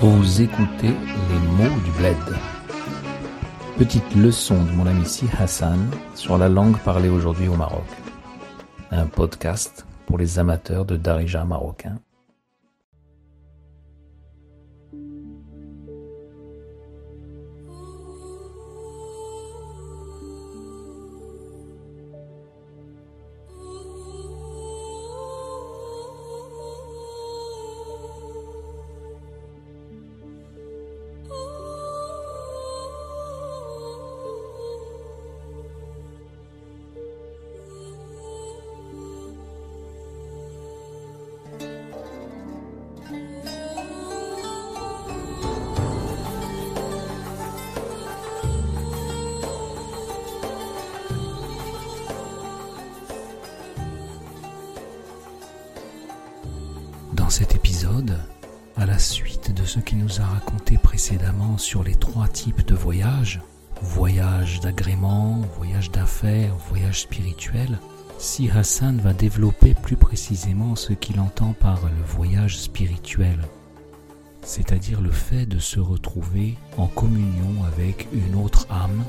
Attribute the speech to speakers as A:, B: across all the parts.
A: Vous écoutez les mots du bled. Petite leçon de mon ami Si Hassan sur la langue parlée aujourd'hui au Maroc. Un podcast pour les amateurs de Darija marocain. Ce qu'il nous a raconté précédemment sur les trois types de voyages, voyage d'agrément, voyage d'affaires, voyage spirituel, Si Hassan va développer plus précisément ce qu'il entend par le voyage spirituel, c'est-à-dire le fait de se retrouver en communion avec une autre âme,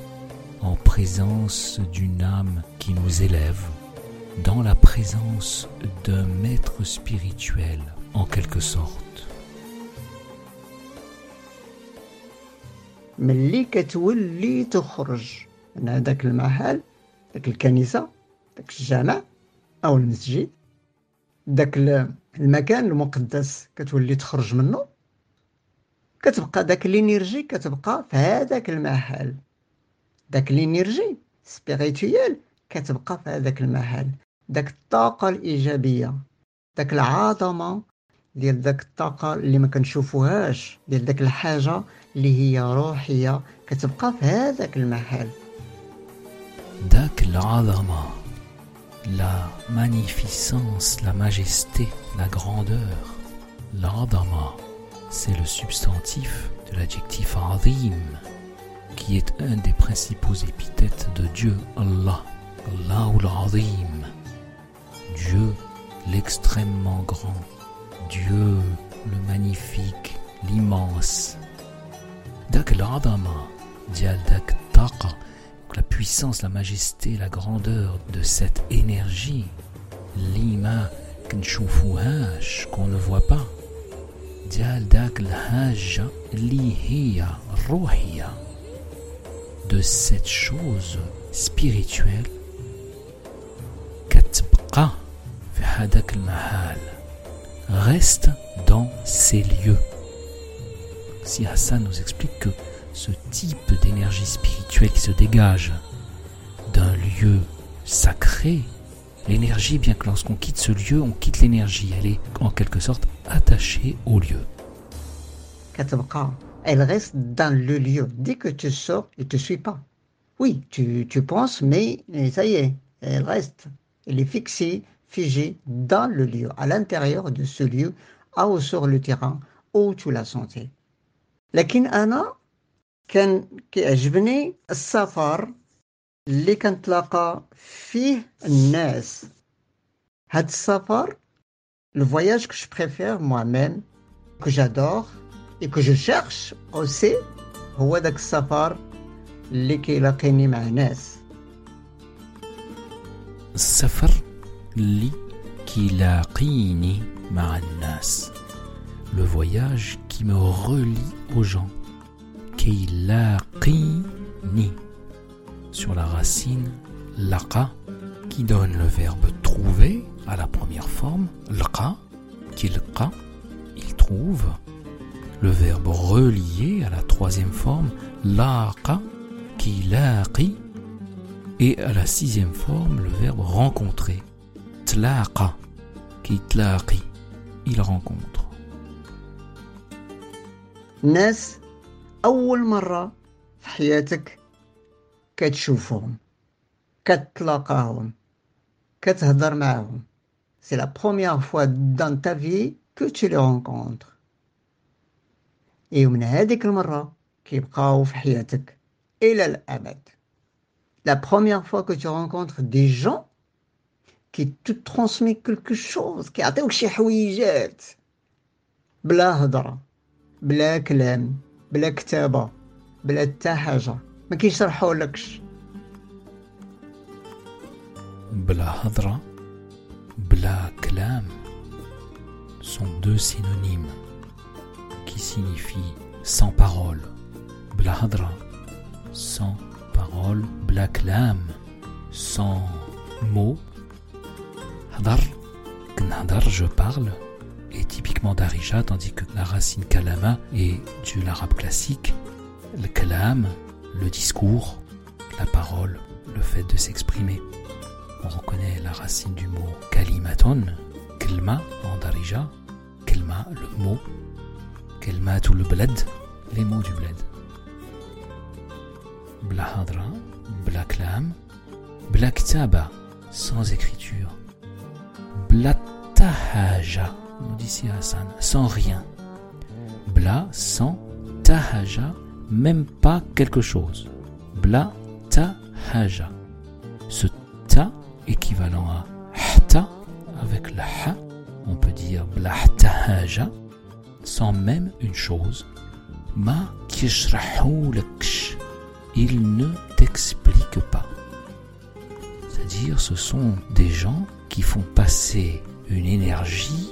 A: en présence d'une âme qui nous élève, dans la présence d'un maître spirituel en quelque sorte.
B: ملي كتولي تخرج. من هذاك المحل داك الكنيسة داك الجامع أو المسجد داك ال- المكان المقدس كتولي تخرج منه كتبقى داك الإنرجي كتبقى في هذاك المحل. داك الإنرجي سبيريتويال كتبقى في هذاك المحل. داك الطاقة الإيجابية داك العظمة ديال داك الطاقة اللي ما كنشوفوهاش ديال داك الحاجة اللي هي روحية كتبقى في هذاك المحل
A: Dak l'Adama, la magnificence, la majesté, la grandeur. L'Adama, c'est le substantif de l'adjectif Azim, qui est un des principaux épithètes de Dieu, Allah. Allahul Azim. Dieu l'extrêmement grand. Dieu le magnifique, l'immense. dak l'adama, dak taqa, la puissance, la majesté, la grandeur de cette énergie, lima qu'on ne voit pas. dak lihiya rohiya, de cette chose spirituelle, katbqa fi hadak mahal, reste dans ces lieux si Hassan nous explique que ce type d'énergie spirituelle qui se dégage d'un lieu sacré, l'énergie, bien que lorsqu'on quitte ce lieu, on quitte l'énergie, elle est en quelque sorte attachée au lieu.
B: Elle reste dans le lieu. Dès que tu sors, elle ne te suit pas. Oui, tu, penses, mais ça y est, elle reste. Elle est fixée, figée dans le lieu, à l'intérieur de ce lieu, à ou sort le terrain, où tu l'as senti. لكن أنا كان كيعجبني السفر اللي كنتلاقى فيه الناس. هاد السفر le voyage que je préfère moi-même que j'adore et que aussi هو داك السفر اللي كيلاقيني مع ناس.
A: السفر اللي كيلاقيني مع الناس. le voyage qui me relie aux gens. Keilaqini, sur la racine laka qui donne le verbe trouver à la première forme, laqa, kilqa, il trouve. Le verbe relier à la troisième forme, laka laqa, kilaqi, et à la sixième forme, le verbe rencontrer, tlaqa, kitlaqi, il rencontre.
B: ناس أول مرة في حياتك كتشوفهم كتلاقاهم كتهضر معهم C'est la première fois dans ta vie que tu les rencontres. Et ومن هذيك المرة كيبقاو في حياتك إلى الأبد. La première fois que tu rencontres des gens qui te transmettent quelque chose, كيعطيوك شي حويجات بلا هضرة بلا كلام بلا كتابة بلا حتى حاجة ما كيشرحولكش
A: بلا هضرة بلا كلام sont deux synonymes qui signifient sans parole بلا هضرة sans parole بلا كلام sans mots هضر كنهضر je parle est typiquement d'Arija, tandis que la racine kalama est du l'arabe classique. Le kalam, le discours, la parole, le fait de s'exprimer. On reconnaît la racine du mot kalimaton, kelma en Darija, kelma le mot, kelma le bled, les mots du bled. Blahadra, blaklam, blaktaba, sans écriture. Blatahaja, nous dit Hassan, sans rien. Bla, sans, tahaja, même pas quelque chose. Bla, tahaja. Ce ta, équivalent à hta, avec le ha, on peut dire bla tahaja, sans même une chose. Ma kishrahulaksh. Il ne t'explique pas. C'est-à-dire, ce sont des gens qui font passer une énergie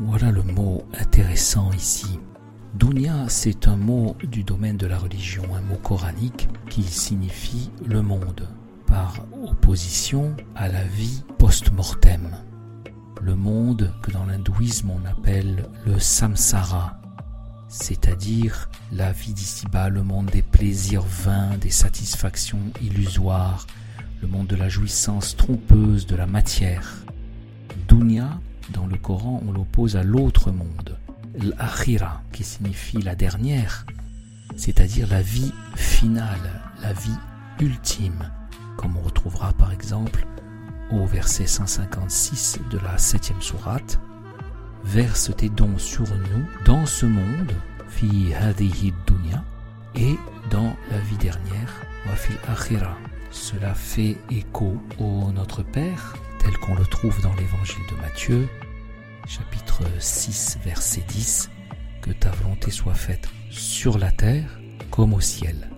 A: voilà le mot intéressant ici. Dunya, c'est un mot du domaine de la religion, un mot coranique qui signifie le monde, par opposition à la vie post-mortem. Le monde que dans l'hindouisme on appelle le samsara, c'est-à-dire la vie d'ici-bas, le monde des plaisirs vains, des satisfactions illusoires, le monde de la jouissance trompeuse de la matière. Dunya dans le Coran, on l'oppose à l'autre monde, l'akhira, qui signifie la dernière, c'est-à-dire la vie finale, la vie ultime, comme on retrouvera par exemple au verset 156 de la septième sourate. Verse tes dons sur nous dans ce monde, fi hadihi dunya, et dans la vie dernière, wa fil akhira. Cela fait écho au Notre Père, tel qu'on le trouve dans l'évangile de Matthieu, chapitre 6, verset 10, que ta volonté soit faite sur la terre comme au ciel.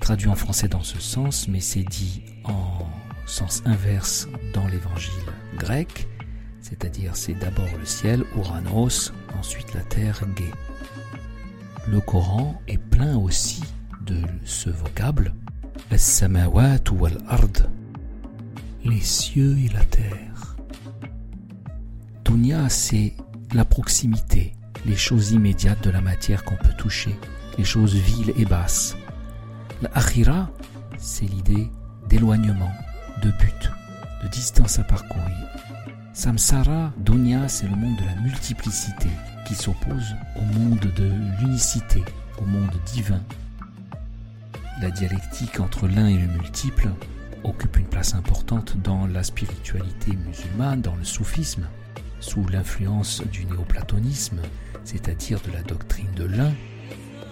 A: Traduit en français dans ce sens, mais c'est dit en sens inverse dans l'évangile grec, c'est-à-dire c'est d'abord le ciel, Uranos, ensuite la terre, Gé. Le Coran est plein aussi de ce vocable, les cieux et la terre. Dunya, c'est la proximité, les choses immédiates de la matière qu'on peut toucher, les choses viles et basses. L'akhira, c'est l'idée d'éloignement, de but, de distance à parcourir. Samsara, Dunya, c'est le monde de la multiplicité qui s'oppose au monde de l'unicité, au monde divin. La dialectique entre l'un et le multiple occupe une place importante dans la spiritualité musulmane, dans le soufisme, sous l'influence du néoplatonisme, c'est-à-dire de la doctrine de l'un,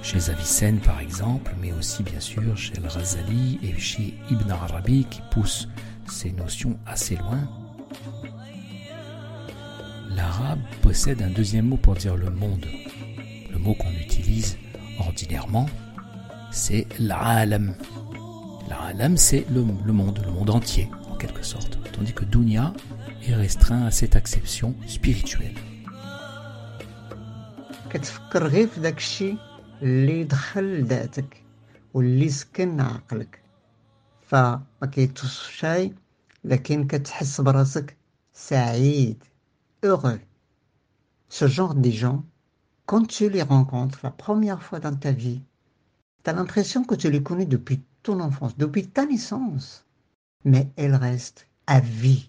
A: chez Avicenne par exemple, mais aussi bien sûr chez Al-Razali et chez Ibn Arabi qui poussent ces notions assez loin. L'arabe possède un deuxième mot pour dire le monde. Le mot qu'on utilise ordinairement, c'est l'a'alam. L'a'alam, c'est le, le monde, le monde entier, en quelque sorte. Tandis que dunya est restreint à cette acception spirituelle.
B: كتفكر غير في داك الشيء اللي دخل لذاتك واللي سكن عقلك فما كيتوصف شيء لكن كتحس براسك سعيد heureux ce genre de gens quand tu les rencontres la première fois dans ta vie tu as l'impression que tu les connais depuis ton enfance depuis ta naissance mais elles restent à vie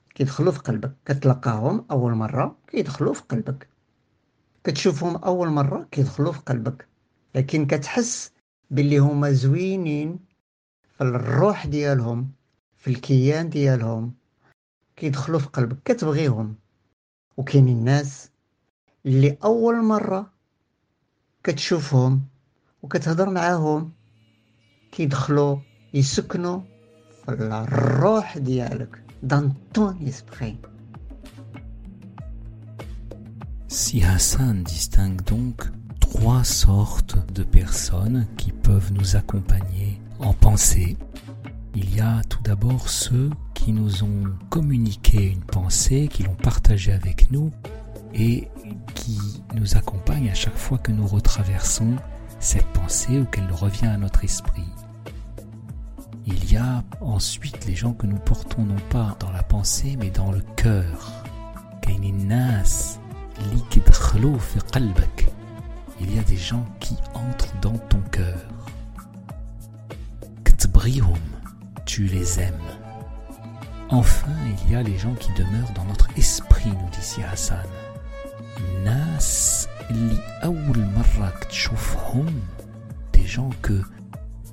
B: كيدخلوا في قلبك كتلقاهم أول مرة كيدخلوا في قلبك. كتشوفهم أول مرة كيدخلوا في قلبك. لكن كتحس باللي هما زوينين في الروح ديالهم في الكيان ديالهم كيدخلوا في قلبك كتبغيهم. وكاينين الناس اللي أول مرة كتشوفهم وكتهضر معاهم كيدخلوا يسكنوا في الروح ديالك. Dans ton esprit.
A: Si Hassan distingue donc trois sortes de personnes qui peuvent nous accompagner en pensée, il y a tout d'abord ceux qui nous ont communiqué une pensée, qui l'ont partagée avec nous et qui nous accompagnent à chaque fois que nous retraversons cette pensée ou qu'elle revient à notre esprit. Il y a ensuite les gens que nous portons non pas dans la pensée mais dans le cœur. Il y a des gens qui entrent dans ton cœur. Tu les aimes. Enfin, il y a les gens qui demeurent dans notre esprit, nous dit Hassan. Nas li des gens que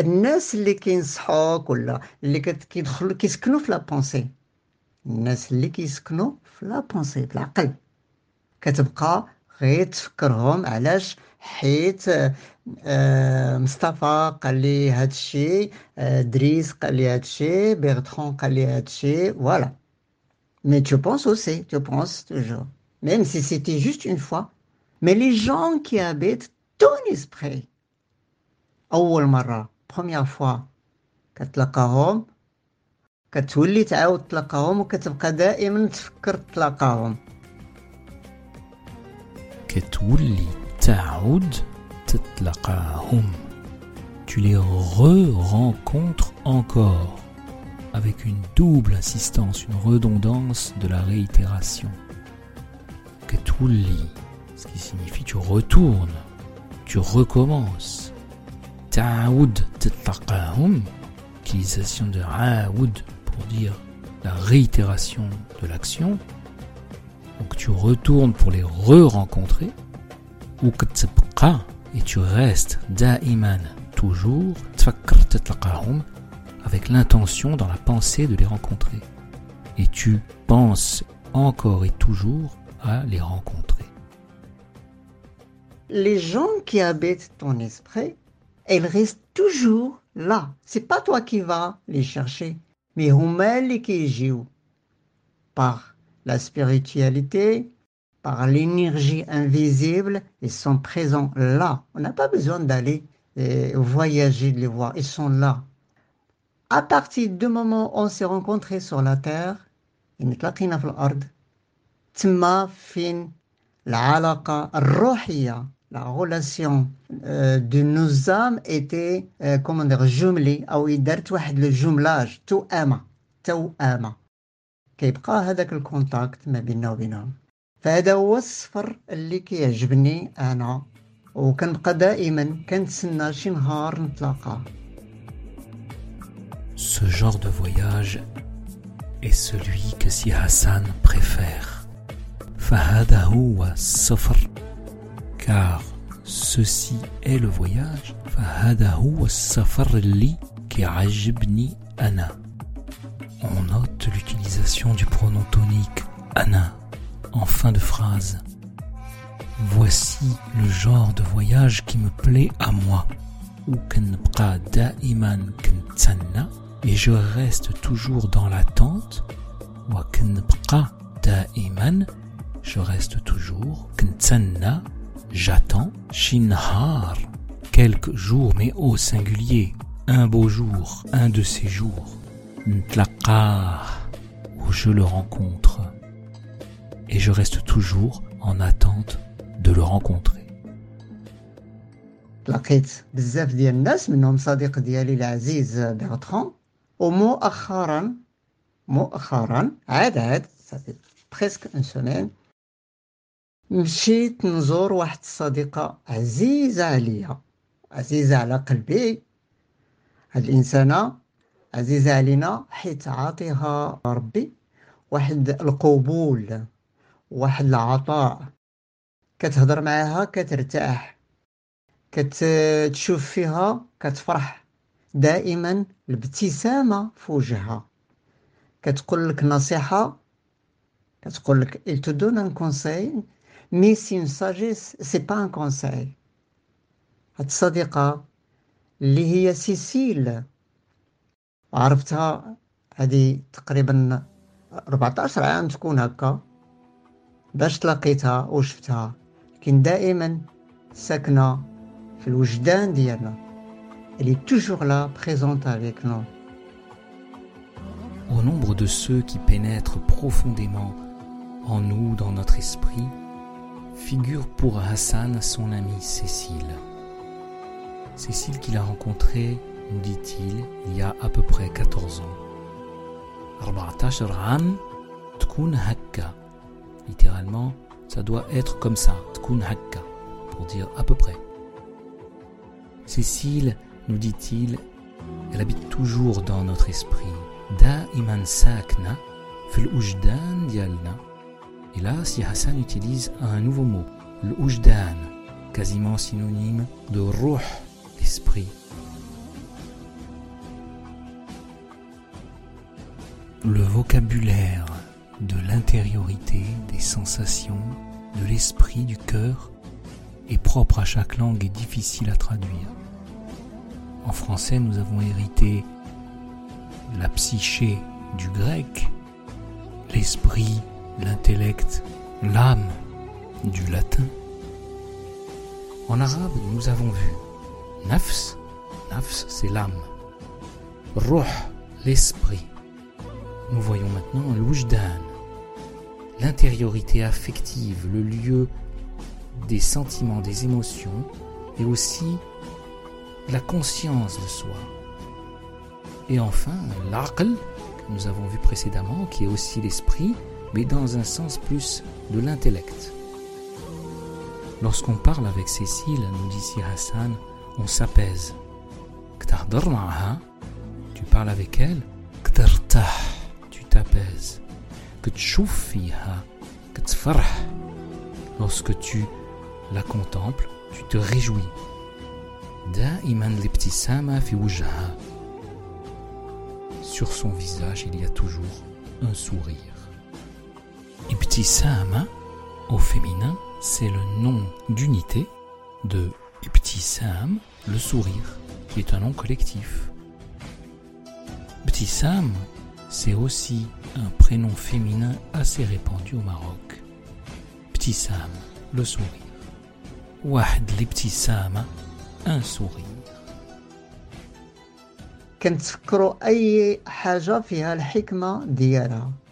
B: الناس اللي كينصحوك ولا اللي كيدخلوا كيسكنوا في لا بونسي الناس اللي كيسكنوا في لا بونسي في العقل كتبقى غير تفكرهم علاش حيت آه مصطفى قال لي هاد الشيء آه دريس قال لي هاد الشيء بيرترون قال لي هاد الشيء فوالا Mais tu penses aussi, tu penses toujours. Même si c'était juste une fois. Mais les gens qui habitent ton esprit, أول مرة بروميير فوا كتلاقاهم كتولي تعاود تلاقاهم وكتبقى دائما تفكر تلاقاهم
A: كتولي تعود تتلاقاهم tu les re-rencontres encore avec une double insistance, une redondance de la réitération. Ketuli, ce qui signifie tu retournes, tu recommences. Ta'oud titlaqahum, utilisation de aoud pour dire la réitération de l'action. Donc tu retournes pour les re-rencontrer. Ou et tu restes da'iman toujours titlaqahum avec l'intention dans la pensée de les rencontrer. Et tu penses encore et toujours à les rencontrer.
B: Les gens qui habitent ton esprit elles restent toujours là. C'est pas toi qui vas les chercher, mais huma qui jouent par la spiritualité, par l'énergie invisible, ils sont présents là. On n'a pas besoin d'aller euh, voyager, de les voir. Ils sont là. À partir du moment où on s'est rencontrés sur la terre, نتلاقينا في الأرض تما فين العلاقة الروحية la relation euh, de nos âmes était euh, comment dire جملي أو درت واحد لو جملاج توأمة توأمة كيبقى هذاك الكونتاكت ما بيننا وبينهم. فهذا هو السفر اللي كيعجبني أنا. وكنبقى دائما كنتسنى شي نهار نتلاقى.
A: Ce genre de voyage est celui que si Hassan préfère. فهذا هو السفر car ceci est le voyage. On note l'utilisation du pronom tonique ana en fin de phrase. Voici le genre de voyage qui me plaît à moi. Et je reste toujours dans l'attente. Je reste toujours j'attends شي نهار quelques jours mais au singulier un beau jour un de ces jours نتلقاه où je le rencontre et je reste toujours en attente de le rencontrer
B: لقيت بزاف ديال الناس منهم صديق ديالي العزيز بيرتران ومؤخرا مؤخرا عاد عاد بريسك ان سومين مشيت نزور واحد الصديقة عزيزة عليا عزيزة على قلبي هاد الإنسانة عزيزة علينا حيت عاطيها ربي واحد القبول واحد العطاء. كتهضر معاها كترتاح كتشوف فيها كتفرح دائما الابتسامة في وجهها. كتقول لك نصيحة كتقول لك il te donne un conseil mais c'est une sagesse c'est pas un conseil هاد الصديقة اللي هي سيسيل عرفتها هذه تقريبا 14 عام تكون هكا باش تلاقيتها وشفتها لكن دائما ساكنة في الوجدان ديالنا elle est toujours là présente avec nous
A: Au nombre de ceux qui pénètrent profondément en nous, dans notre esprit, figure pour Hassan son amie Cécile. Cécile qu'il a rencontrée, nous dit-il, il y a à peu près 14 ans. 14 tkun hakka. Littéralement, ça doit être comme ça, pour dire à peu près. Cécile, nous dit-il, elle habite toujours dans notre esprit. Da iman sakna, fil dialna. Et là, si Hassan utilise un nouveau mot, l'oujdan, quasiment synonyme de ruh, l'esprit. Le vocabulaire de l'intériorité, des sensations, de l'esprit, du cœur, est propre à chaque langue et difficile à traduire. En français, nous avons hérité la psyché du grec, l'esprit l'intellect, l'âme du latin. En arabe, nous avons vu nafs, nafs c'est l'âme, ruh, l'esprit. Nous voyons maintenant l'oujdan, l'intériorité affective, le lieu des sentiments, des émotions, et aussi la conscience de soi. Et enfin, l'aql, que nous avons vu précédemment, qui est aussi l'esprit, mais dans un sens plus de l'intellect. Lorsqu'on parle avec Cécile, nous dit si Hassan, on s'apaise. Tu parles avec elle, tu t'apaises. Lorsque tu la contemples, tu te réjouis. Sur son visage, il y a toujours un sourire. Ibtisama, au féminin, c'est le nom d'unité de Ibtisam, le sourire, qui est un nom collectif. Ibtisam, c'est aussi un prénom féminin assez répandu au Maroc. Ibtisam, le sourire. Wahd l'ibtisama, un sourire.
B: كنتفكروا اي حاجه فيها الحكمه ديالها كتعطينا مثال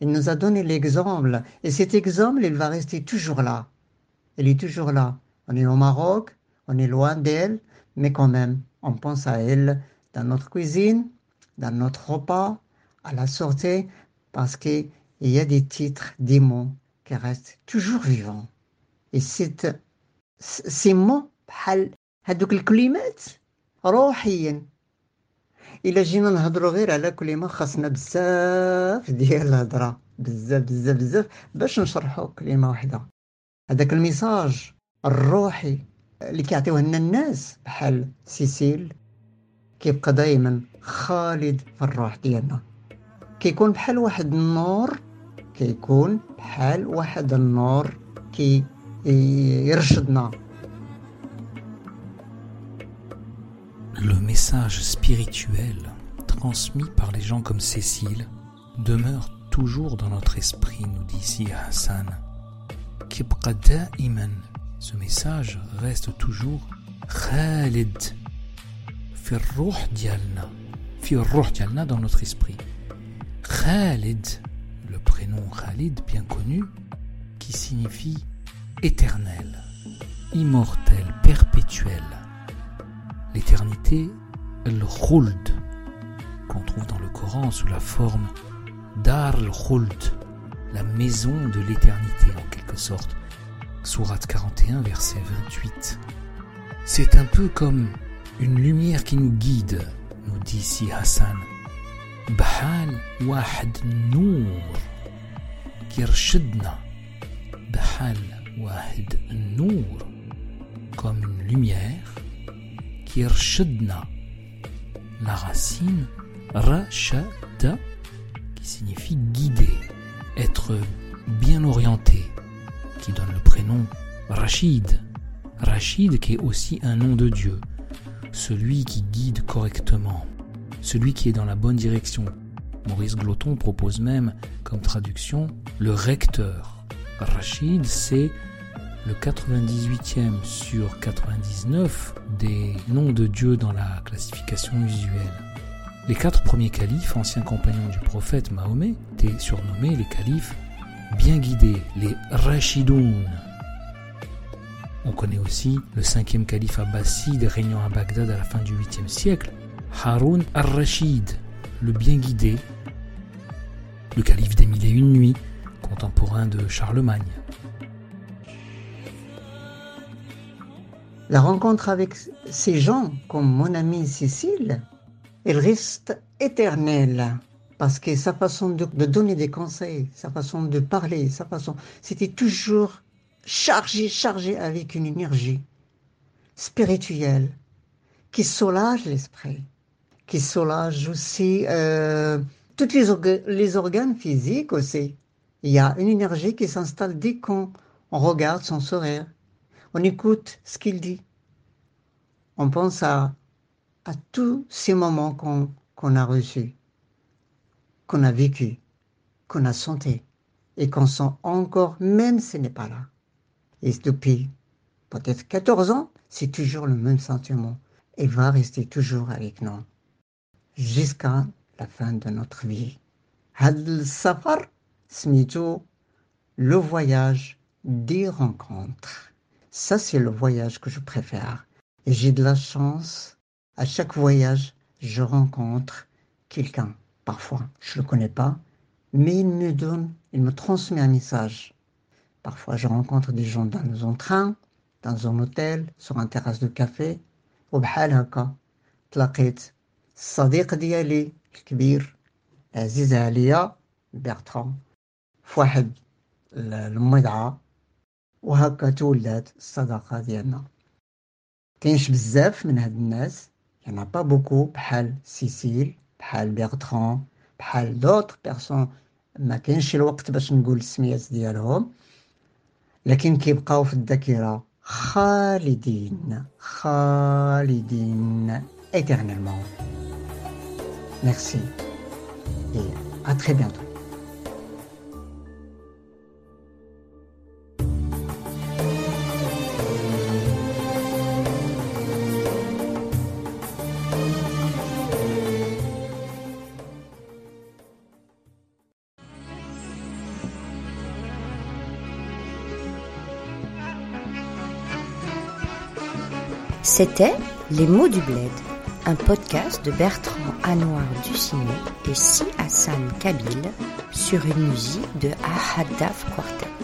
B: il nous a donné l'exemple et cet exemple il va rester toujours là il est toujours là on est au Maroc on est loin d'elle mais quand même on pense à elle dans notre cuisine dans notre repas à la sortie parce qu'il y a des titres des mots qui restent toujours vivants et c'est ces mots بحال هذوك الكلمات روحيا إلا جينا نهضروا غير على كلمة خاصنا بزاف ديال الهضرة. بزاف بزاف بزاف باش نشرحوا كلمة واحدة هذاك الميساج الروحي اللي كيعطيوه لنا الناس بحال سيسيل كيبقى دائما خالد في الروح ديالنا. كيكون بحال واحد النور كيكون بحال واحد النور كي يرشدنا.
A: le message spirituel transmis par les gens comme Cécile demeure toujours dans notre esprit, nous dit ici Hassan. Ce message reste toujours Khalid. Dialna. dans notre esprit. Khalid, le prénom Khalid bien connu, qui signifie éternel, immortel, perpétuel l'éternité al-khuld qu'on trouve dans le Coran sous la forme Dar al-khuld la maison de l'éternité en quelque sorte Sourate 41 verset 28 c'est un peu comme une lumière qui nous guide, nous dit si Hassan. Bahal wahd nour kirshidna. Bahal wahd nour comme une lumière La racine rachada qui signifie guider, être bien orienté, qui donne le prénom Rachid. Rachid qui est aussi un nom de Dieu celui qui guide correctement, celui qui est dans la bonne direction. Maurice Gloton propose même comme traduction le recteur. Rachid, c'est le 98e sur 99 des noms de Dieu dans la classification usuelle. Les quatre premiers califes, anciens compagnons du prophète Mahomet, étaient surnommés les califes bien guidés, les Rashidoun. On connaît aussi le cinquième calife abbasside régnant à Bagdad à la fin du 8e siècle, Haroun al-Rashid, le bien guidé, le calife des mille et une nuits, contemporain de Charlemagne.
B: La rencontre avec ces gens, comme mon amie Cécile, elle reste éternelle. Parce que sa façon de, donner des conseils, sa façon de parler, sa façon, c'était toujours chargé, chargé avec une énergie spirituelle qui soulage l'esprit, qui soulage aussi euh, tous les, les organes physiques aussi. Il y a une énergie qui s'installe dès qu'on regarde son sourire, on écoute ce qu'il dit, on pense à, tous ces moments qu'on a reçus, qu'on a vécu, qu'on a senti et qu'on sent encore même ce n'est pas là. Et depuis peut-être 14 ans, c'est toujours le même sentiment et va rester toujours avec nous jusqu'à la fin de notre vie. Had safar smito le voyage des rencontres. Ça, c'est le voyage que je préfère. Et j'ai de la chance. À chaque voyage, je rencontre quelqu'un. Parfois, je ne le connais pas, mais il me donne, il me transmet un message. Parfois, je rencontre des gens dans un train, dans un hôtel, sur un terrasse de café. وبحال هكا تلاقيت الصديق ديالي الكبير عزيز عليا بيرتران في واحد المضعة وهكا تولات الصداقة ديالنا كاينش بزاف من هاد الناس يعني با بوكو بحال سيسيل بحال بيرتران بحال دوطر بيرسون ما كاينش الوقت باش نقول السميات ديالهم لكن كيبقاو في الذاكرة خالدين خالدين éternellement. Merci et à très.
C: C'était Les mots du bled, un podcast de Bertrand Anouar Ducinet et Si Hassan Kabil sur une musique de Ahadaf Quartet.